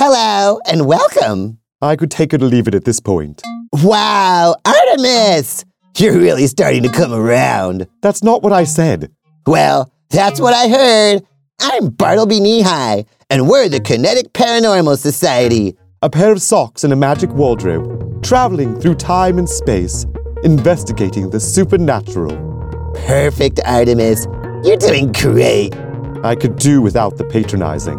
Hello and welcome. I could take it or leave it at this point. Wow, Artemus! You're really starting to come around. That's not what I said. Well, that's what I heard. I'm Bartleby Knee and we're the Kinetic Paranormal Society. A pair of socks and a magic wardrobe, traveling through time and space, investigating the supernatural. Perfect, Artemus. You're doing great. I could do without the patronizing.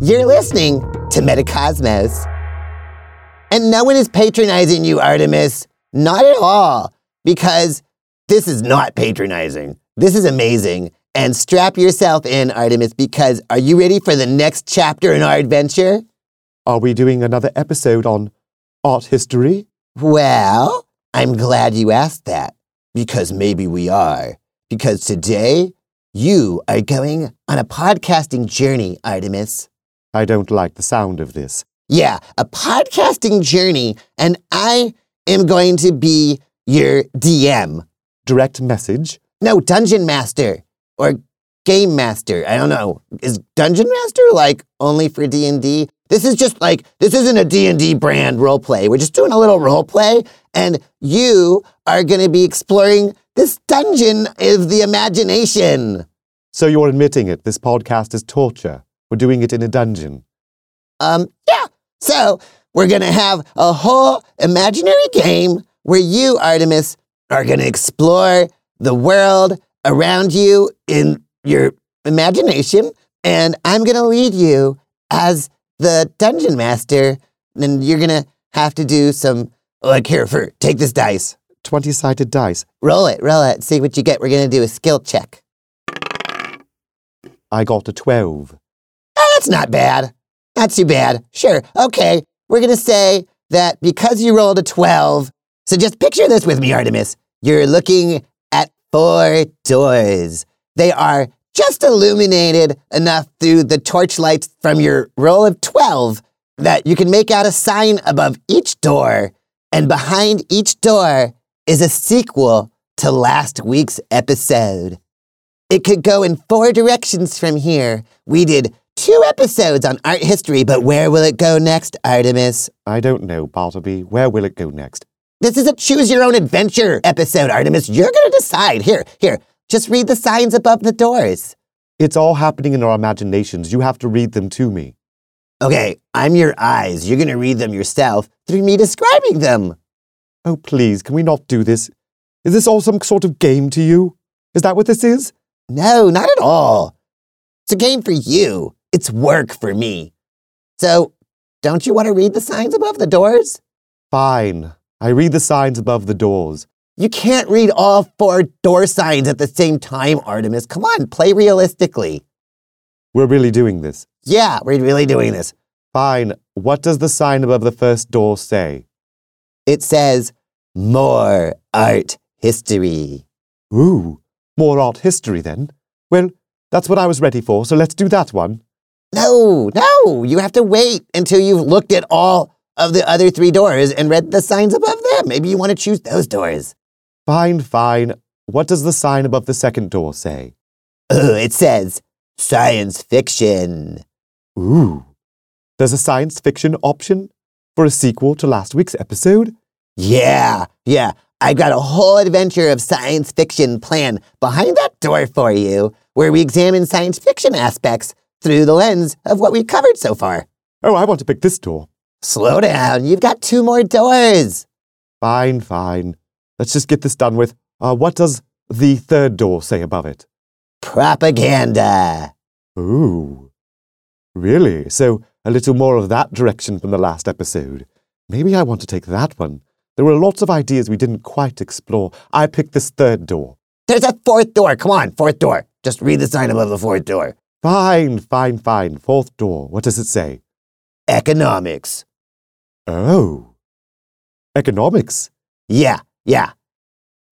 You're listening to Metacosmos. And no one is patronizing you, Artemus. Not at all. Because this is not patronizing. This is amazing. And strap yourself in, Artemus, because are you ready for the next chapter in our adventure? Are we doing another episode on art history? Well, I'm glad you asked that. Because maybe we are. Because today, you are going on a podcasting journey, Artemus. I don't like the sound of this. Yeah, a podcasting journey, and I am going to be your DM. Direct message? No, Dungeon Master or Game Master. I don't know. Is Dungeon Master like only for D&D? This is just like this isn't a D&D brand role play. We're just doing a little role play and you are going to be exploring this dungeon of the imagination. So you're admitting it. This podcast is torture. We're doing it in a dungeon. Um, yeah. So we're going to have a whole imaginary game where you, Artemus, are going to explore the world around you in your imagination. And I'm going to lead you as the dungeon master. And you're going to have to do some, like, here, for take this dice. 20 sided dice. Roll it, roll it, see what you get. We're going to do a skill check. I got a 12. That's not bad. Not too bad. Sure. Okay. We're going to say that because you rolled a 12, so just picture this with me, Artemus. You're looking at four doors. They are just illuminated enough through the torchlights from your roll of 12 that you can make out a sign above each door. And behind each door is a sequel to last week's episode. It could go in four directions from here. We did two episodes on art history, but where will it go next, Artemus? I don't know, Bartleby. Where will it go next? This is a choose your own adventure episode, Artemus. You're going to decide. Here, here, just read the signs above the doors. It's all happening in our imaginations. You have to read them to me. Okay, I'm your eyes. You're going to read them yourself through me describing them. Oh, please, can we not do this? Is this all some sort of game to you? Is that what this is? No, not at all. It's a game for you. It's work for me. So, don't you want to read the signs above the doors? Fine. I read the signs above the doors. You can't read all four door signs at the same time, Artemus. Come on, play realistically. We're really doing this. Yeah, we're really doing this. Fine. What does the sign above the first door say? It says, more art history. Ooh, more art history then. Well, that's what I was ready for, so let's do that one. No, no, you have to wait until you've looked at all of the other three doors and read the signs above them. Maybe you want to choose those doors. Fine, fine. What does the sign above the second door say? Oh, it says science fiction. Ooh. There's a science fiction option for a sequel to last week's episode? Yeah, yeah. I've got a whole adventure of science fiction planned behind that door for you, where we examine science fiction aspects through the lens of what we've covered so far. Oh, I want to pick this door. Slow down. You've got two more doors. Fine, fine. Let's just get this done with. Uh, what does the third door say above it? Propaganda. Ooh. Really? So a little more of that direction from the last episode. Maybe I want to take that one. There were lots of ideas we didn't quite explore. I picked this third door. There's a fourth door. Come on, fourth door. Just read the sign above the fourth door. Fine, fine, fine. Fourth door. What does it say? Economics. Oh. Economics? Yeah, yeah.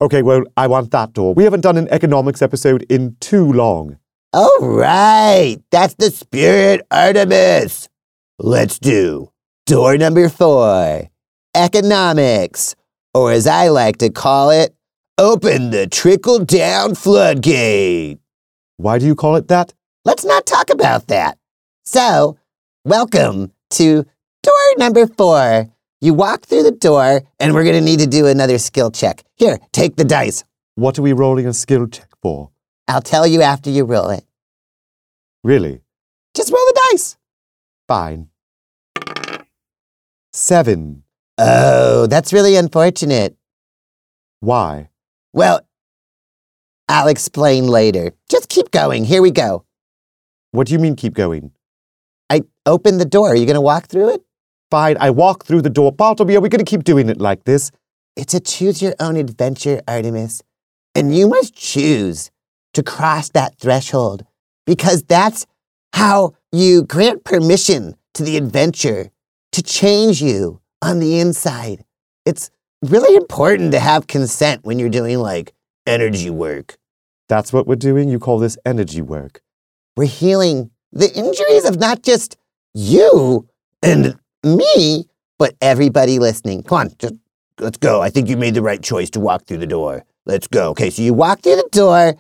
Okay, well, I want that door. We haven't done an economics episode in too long. All right. That's the spirit, Artemus. Let's do door number four economics, or as I like to call it, open the trickle down floodgate. Why do you call it that? Let's not talk about that. So, welcome to door number four. You walk through the door, and we're going to need to do another skill check. Here, take the dice. What are we rolling a skill check for? I'll tell you after you roll it. Really? Just roll the dice. Fine. Seven. Oh, that's really unfortunate. Why? Well, I'll explain later. Just keep going. Here we go. What do you mean keep going? I opened the door. Are you going to walk through it? Fine, I walk through the door. Bartleby, are we going to keep doing it like this? It's a choose your own adventure, Artemus. And you must choose to cross that threshold because that's how you grant permission to the adventure to change you on the inside. It's really important to have consent when you're doing like energy work. That's what we're doing? You call this energy work? We're healing the injuries of not just you and me, but everybody listening. Come on, just let's go. I think you made the right choice to walk through the door. Let's go. Okay, so you walk through the door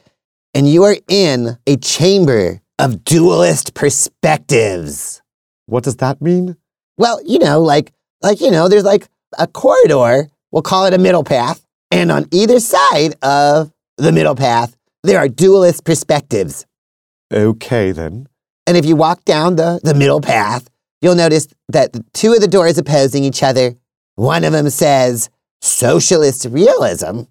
and you are in a chamber of dualist perspectives. What does that mean? Well, you know, like like you know, there's like a corridor, we'll call it a middle path, and on either side of the middle path, there are dualist perspectives. Okay, then. And if you walk down the, the middle path, you'll notice that the two of the doors opposing each other, one of them says socialist realism,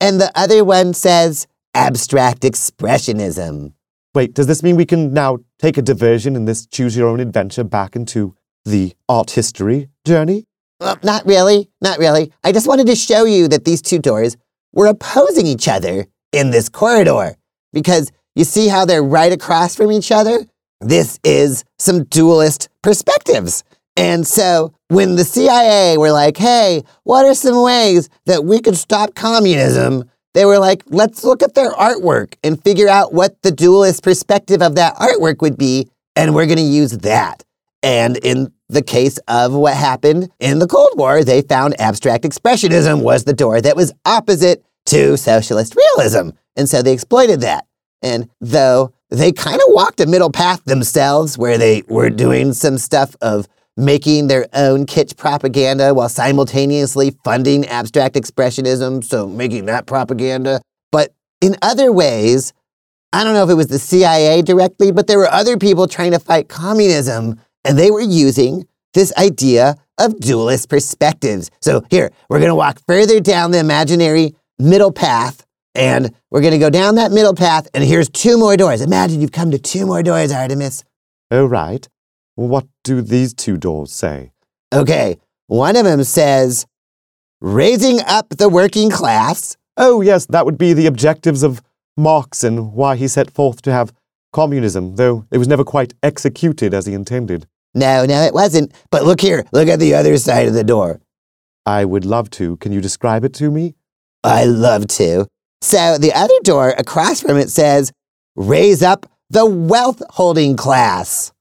and the other one says abstract expressionism. Wait, does this mean we can now take a diversion in this choose your own adventure back into the art history journey? Well, not really, not really. I just wanted to show you that these two doors were opposing each other in this corridor because you see how they're right across from each other? This is some dualist perspectives. And so when the CIA were like, hey, what are some ways that we could stop communism? They were like, let's look at their artwork and figure out what the dualist perspective of that artwork would be. And we're going to use that. And in the case of what happened in the Cold War, they found abstract expressionism was the door that was opposite to socialist realism. And so they exploited that. And though they kind of walked a middle path themselves where they were doing some stuff of making their own kitsch propaganda while simultaneously funding abstract expressionism, so making that propaganda. But in other ways, I don't know if it was the CIA directly, but there were other people trying to fight communism, and they were using this idea of dualist perspectives. So here, we're going to walk further down the imaginary middle path and we're going to go down that middle path, and here's two more doors. Imagine you've come to two more doors, Artemus. Oh, right. What do these two doors say? Okay, one of them says, raising up the working class. Oh, yes, that would be the objectives of Marx and why he set forth to have communism, though it was never quite executed as he intended. No, no, it wasn't. But look here, look at the other side of the door. I would love to. Can you describe it to me? I love to. So the other door across from it says, raise up the wealth holding class.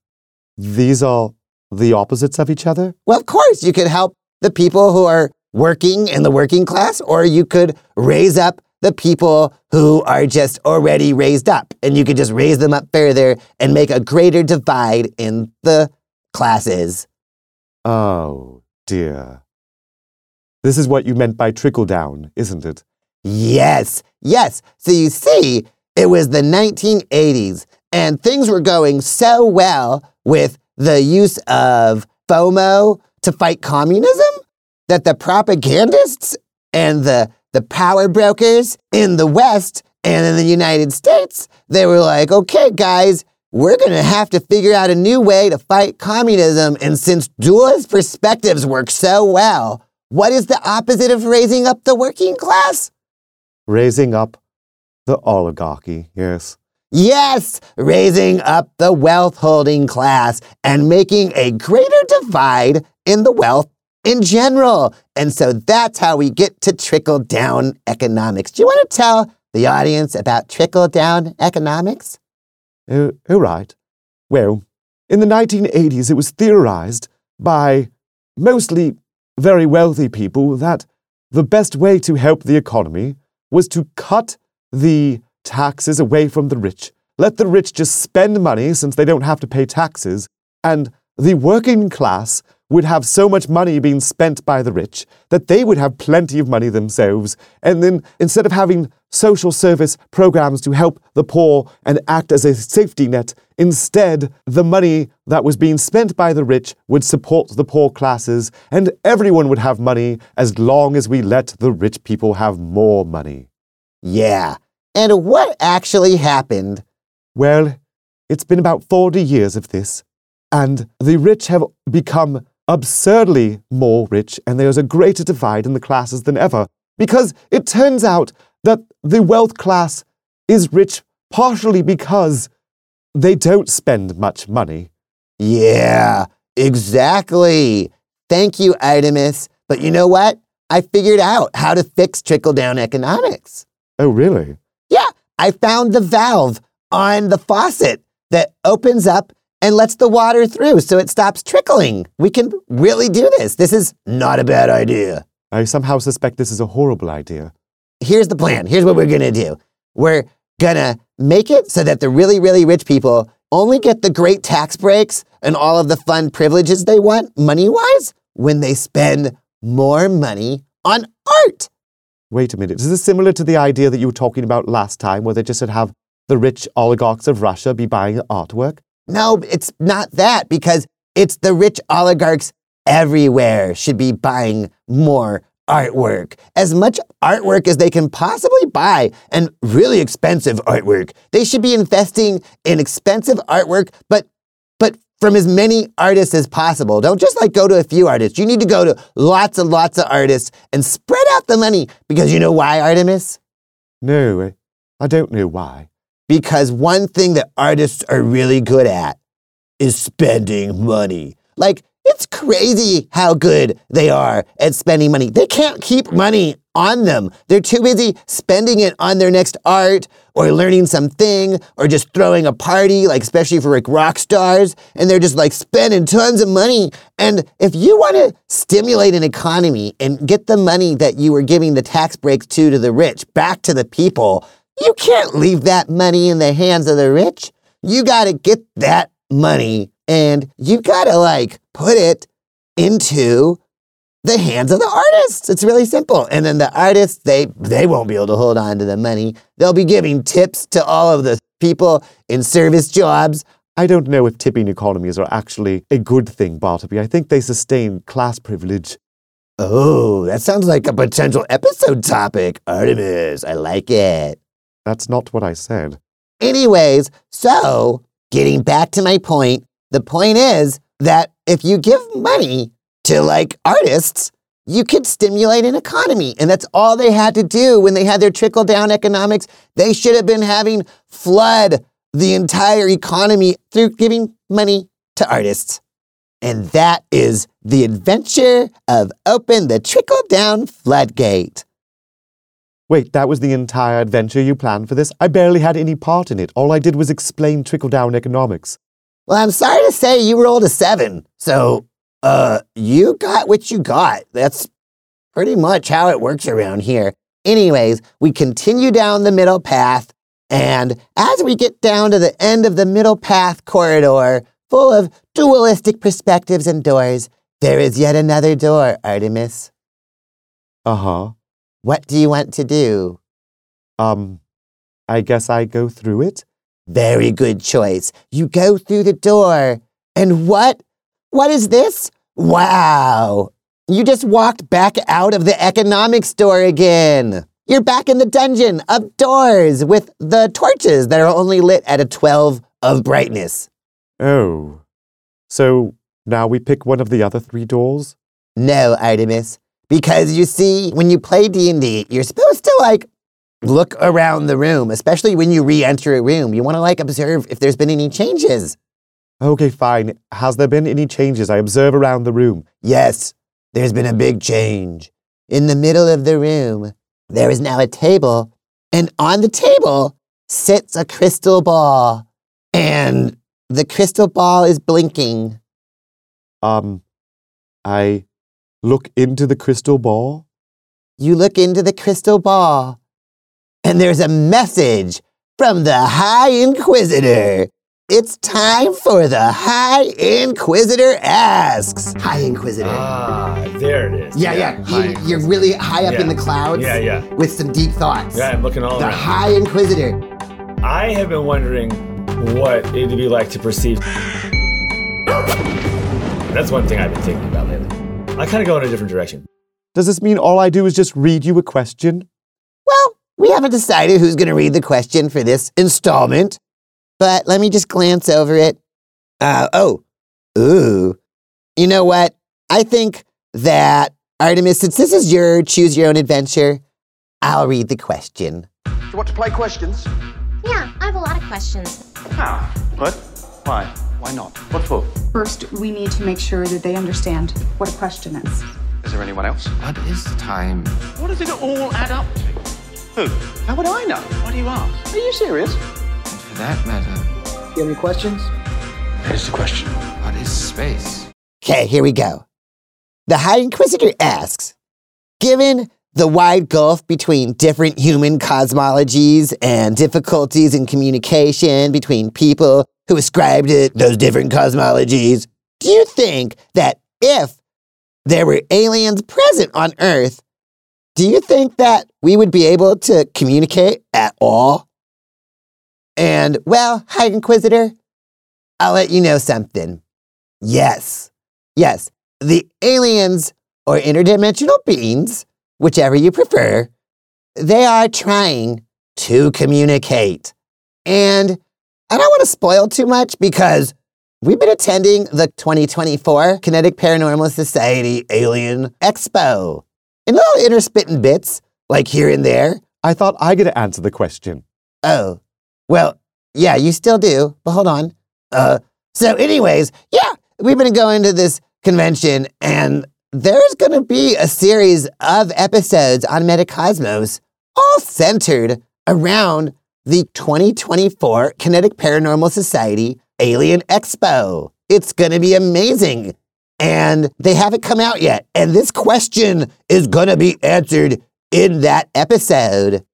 These are the opposites of each other? Well, of course, you could help the people who are working in the working class, or you could raise up the people who are just already raised up, and you could just raise them up further and make a greater divide in the classes. Oh, dear. This is what you meant by trickle down, isn't it? Yes, yes. So you see, it was the 1980s, and things were going so well with the use of FOMO to fight communism that the propagandists and the, the power brokers in the West and in the United States, they were like, okay, guys, we're going to have to figure out a new way to fight communism. And since dualist perspectives work so well, what is the opposite of raising up the working class? Raising up the oligarchy, yes. Yes, raising up the wealth holding class and making a greater divide in the wealth in general. And so that's how we get to trickle down economics. Do you want to tell the audience about trickle down economics? Uh, all right. Well, in the 1980s, it was theorized by mostly very wealthy people that the best way to help the economy was to cut the taxes away from the rich. Let the rich just spend money since they don't have to pay taxes, and the working class would have so much money being spent by the rich that they would have plenty of money themselves. And then instead of having social service programs to help the poor and act as a safety net, instead, the money that was being spent by the rich would support the poor classes, and everyone would have money as long as we let the rich people have more money. Yeah. And what actually happened? Well, it's been about 40 years of this, and the rich have become absurdly more rich, and there's a greater divide in the classes than ever, because it turns out that the wealth class is rich partially because they don't spend much money. Yeah, exactly. Thank you, Artemus. But you know what? I figured out how to fix trickle down economics. Oh, really? Yeah, I found the valve on the faucet that opens up and lets the water through so it stops trickling. We can really do this. This is not a bad idea. I somehow suspect this is a horrible idea. Here's the plan. Here's what we're going to do. We're going to make it so that the really, really rich people only get the great tax breaks and all of the fun privileges they want money wise when they spend more money on art. Wait a minute. Is this similar to the idea that you were talking about last time, where they just would have the rich oligarchs of Russia be buying artwork? No, it's not that because it's the rich oligarchs everywhere should be buying more artwork. As much artwork as they can possibly buy and really expensive artwork. They should be investing in expensive artwork, but but from as many artists as possible. Don't just like go to a few artists. You need to go to lots and lots of artists and spread out the money because you know why, Artemus? No, I don't know why. Because one thing that artists are really good at is spending money. Like, it's crazy how good they are at spending money. They can't keep money on them. They're too busy spending it on their next art or learning something or just throwing a party, like especially for like rock stars. And they're just like spending tons of money. And if you want to stimulate an economy and get the money that you were giving the tax breaks to to the rich back to the people, you can't leave that money in the hands of the rich. You got to get that money and you got to like put it into the hands of the artists. It's really simple. And then the artists, they they won't be able to hold on to the money. They'll be giving tips to all of the people in service jobs. I don't know if tipping economies are actually a good thing, Bartleby. I think they sustain class privilege. Oh, that sounds like a potential episode topic. Artemus, I like it. That's not what I said. Anyways, so getting back to my point, the point is that if you give money to like artists, you could stimulate an economy. And that's all they had to do when they had their trickle down economics. They should have been having flood the entire economy through giving money to artists. And that is the adventure of Open the Trickle Down Floodgate. Wait, that was the entire adventure you planned for this? I barely had any part in it. All I did was explain trickle down economics. Well, I'm sorry to say you rolled a seven. So, uh, you got what you got. That's pretty much how it works around here. Anyways, we continue down the middle path, and as we get down to the end of the middle path corridor, full of dualistic perspectives and doors, there is yet another door, Artemus. Uh huh. What do you want to do? Um, I guess I go through it. Very good choice. You go through the door. And what? What is this? Wow. You just walked back out of the economics store again. You're back in the dungeon of doors with the torches that are only lit at a 12 of brightness. Oh. So now we pick one of the other three doors? No, Artemus. Because you see, when you play D&D, you're supposed to like look around the room, especially when you re-enter a room. You want to like observe if there's been any changes. Okay, fine. Has there been any changes? I observe around the room. Yes, there's been a big change. In the middle of the room, there is now a table, and on the table sits a crystal ball, and the crystal ball is blinking. Um, I look into the crystal ball. You look into the crystal ball, and there's a message from the High Inquisitor. It's time for the High Inquisitor Asks. High Inquisitor. Ah, there it is. yeah, yeah. High You, you're really high up in the clouds Yeah, yeah. with some deep thoughts. Yeah, I'm looking all The around. High Inquisitor. I have been wondering what it'd be like to perceive. That's one thing I've been thinking about lately. I kind of go in a different direction. Does this mean all I do is just read you a question? Well, we haven't decided who's going to read the question for this installment, but let me just glance over it. Uh, oh, ooh. You know what? I think that, Artemus, since this is your choose your own adventure, I'll read the question. Do you want to play questions? Yeah, I have a lot of questions. How? What? Why? Why not? What for? First, we need to make sure that they understand what a question is. Is there anyone else? What is the time? What does it all add up to? Who? How would I know? Why do you ask? Are you serious? And for that matter, You have any questions? Here's the question. what is space? Okay, here we go. The High Inquisitor asks Given the wide gulf between different human cosmologies and difficulties in communication between people who ascribe to those different cosmologies, do you think that if there were aliens present on Earth, do you think that we would be able to communicate at all? And, well, High Inquisitor, I'll let you know something. Yes. Yes, the aliens or interdimensional beings, whichever you prefer, they are trying to communicate. And I don't want to spoil too much because we've been attending the 2024 Kinetic Paranormal Society Alien Expo. In little interspitting bits, like here and there. I thought I got to answer the question. Oh, well, yeah, you still do, but hold on. Uh, so, anyways, yeah, we've been going to this convention, and there's going to be a series of episodes on Metacosmos, all centered around the 2024 Kinetic Paranormal Society Alien Expo. It's going to be amazing. And they haven't come out yet. And this question is going to be answered in that episode.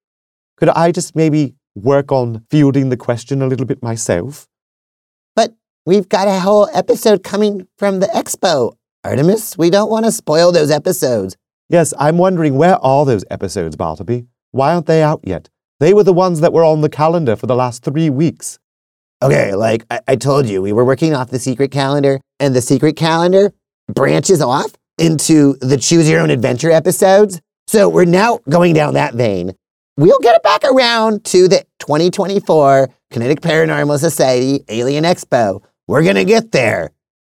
Could I just maybe work on fielding the question a little bit myself? But we've got a whole episode coming from the expo. Artemus, we don't want to spoil those episodes. Yes, I'm wondering where are those episodes, Bartleby? Why aren't they out yet? They were the ones that were on the calendar for the last three weeks. Okay, like I, I told you, we were working off the secret calendar, and the secret calendar branches off into the Choose Your Own Adventure episodes. So we're now going down that vein. We'll get it back around to the 2024 Kinetic Paranormal Society Alien Expo. We're going to get there.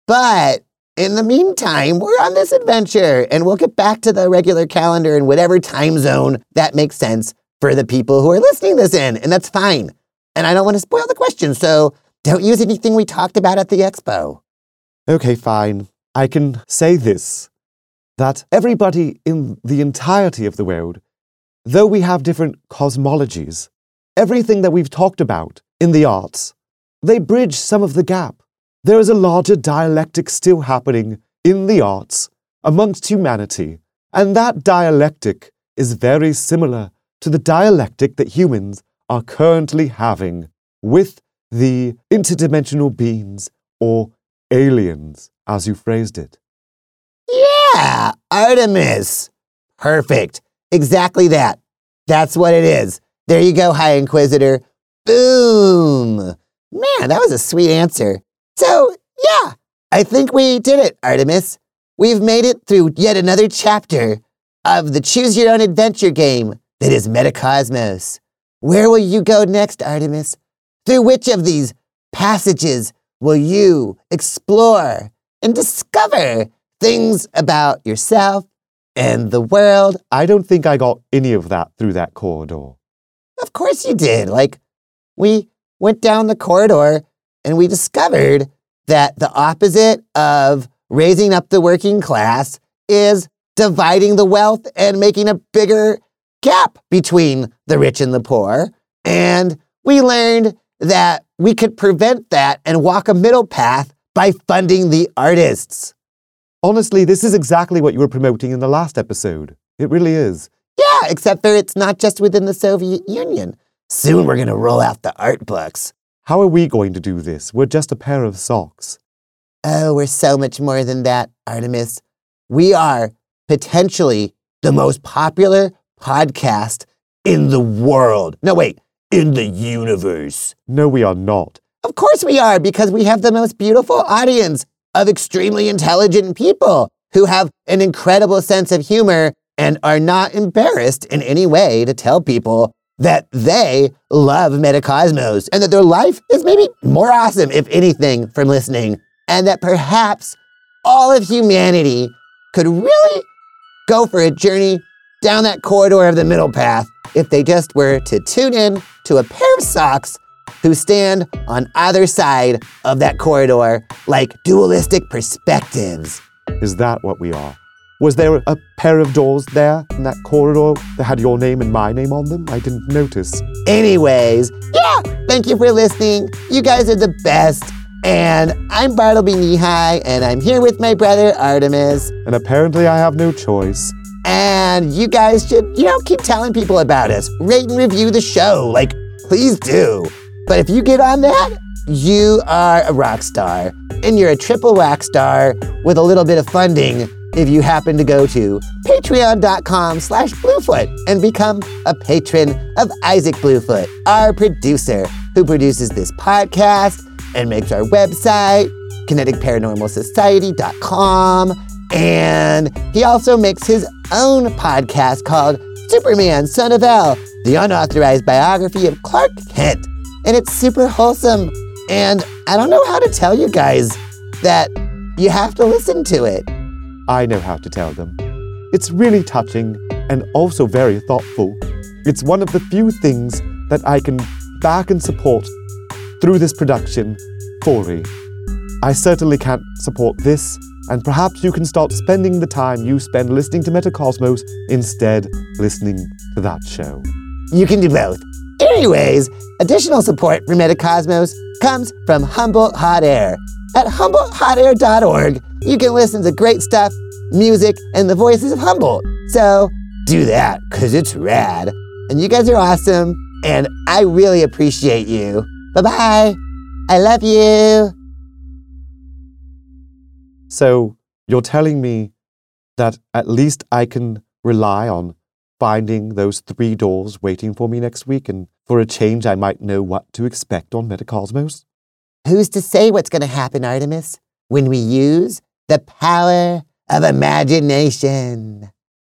But in the meantime, we're on this adventure and we'll get back to the regular calendar in whatever time zone that makes sense for the people who are listening this in. And that's fine. And I don't want to spoil the question, so don't use anything we talked about at the expo. Okay, fine. I can say this that everybody in the entirety of the world, though we have different cosmologies, everything that we've talked about in the arts, they bridge some of the gap. There is a larger dialectic still happening in the arts amongst humanity, and that dialectic is very similar to the dialectic that humans are currently having with the interdimensional beings or aliens, as you phrased it. Yeah, Artemus. Perfect. Exactly that. That's what it is. There you go, High Inquisitor. Boom. Man, that was a sweet answer. So, yeah, I think we did it, Artemus. We've made it through yet another chapter of the Choose Your Own Adventure game that is Metacosmos. Where will you go next, Artemus? Through which of these passages will you explore and discover things about yourself and the world? I don't think I got any of that through that corridor. Of course you did. Like, we went down the corridor and we discovered that the opposite of raising up the working class is dividing the wealth and making a bigger gap between the rich and the poor. And we learned that we could prevent that and walk a middle path by funding the artists. Honestly, this is exactly what you were promoting in the last episode. It really is. Yeah, except for it's not just within the Soviet Union. Soon we're going to roll out the art books. How are we going to do this? We're just a pair of socks. Oh, we're so much more than that, Artemus. We are potentially the most popular podcast in the world. No, wait, in the universe. No, we are not. Of course we are, because we have the most beautiful audience of extremely intelligent people who have an incredible sense of humor and are not embarrassed in any way to tell people that they love Metacosmos and that their life is maybe more awesome, if anything, from listening, and that perhaps all of humanity could really go for a journey down that corridor of the middle path if they just were to tune in to a pair of socks who stand on either side of that corridor like dualistic perspectives. Is that what we are? Was there a pair of doors there in that corridor that had your name and my name on them? I didn't notice. Anyways, yeah, thank you for listening. You guys are the best. And I'm Bartleby Neehi, and I'm here with my brother Artemus. And apparently I have no choice. And you guys should, you know, keep telling people about us. Rate and review the show. Like, please do. But if you get on that, you are a rock star. And you're a triple rock star with a little bit of funding if you happen to go to patreon.com slash bluefoot and become a patron of Isaac Bluefoot, our producer who produces this podcast and makes our website, kineticparanormalsociety.com. And he also makes his own podcast called Superman, Son of El, the unauthorized biography of Clark Kent. And it's super wholesome. And I don't know how to tell you guys that you have to listen to it. I know how to tell them. It's really touching and also very thoughtful. It's one of the few things that I can back and support through this production fully. I certainly can't support this, and perhaps you can start spending the time you spend listening to Metacosmos instead listening to that show. You can do both. Anyways, additional support for Metacosmos comes from Humboldt Hot Air. At HumboldtHotAir.org, you can listen to great stuff, music, and the voices of Humboldt. So do that, because it's rad. And you guys are awesome, and I really appreciate you. Bye bye. I love you. So you're telling me that at least I can rely on finding those three doors waiting for me next week, and for a change, I might know what to expect on Metacosmos? Who's to say what's going to happen, Artemus, when we use the power of imagination?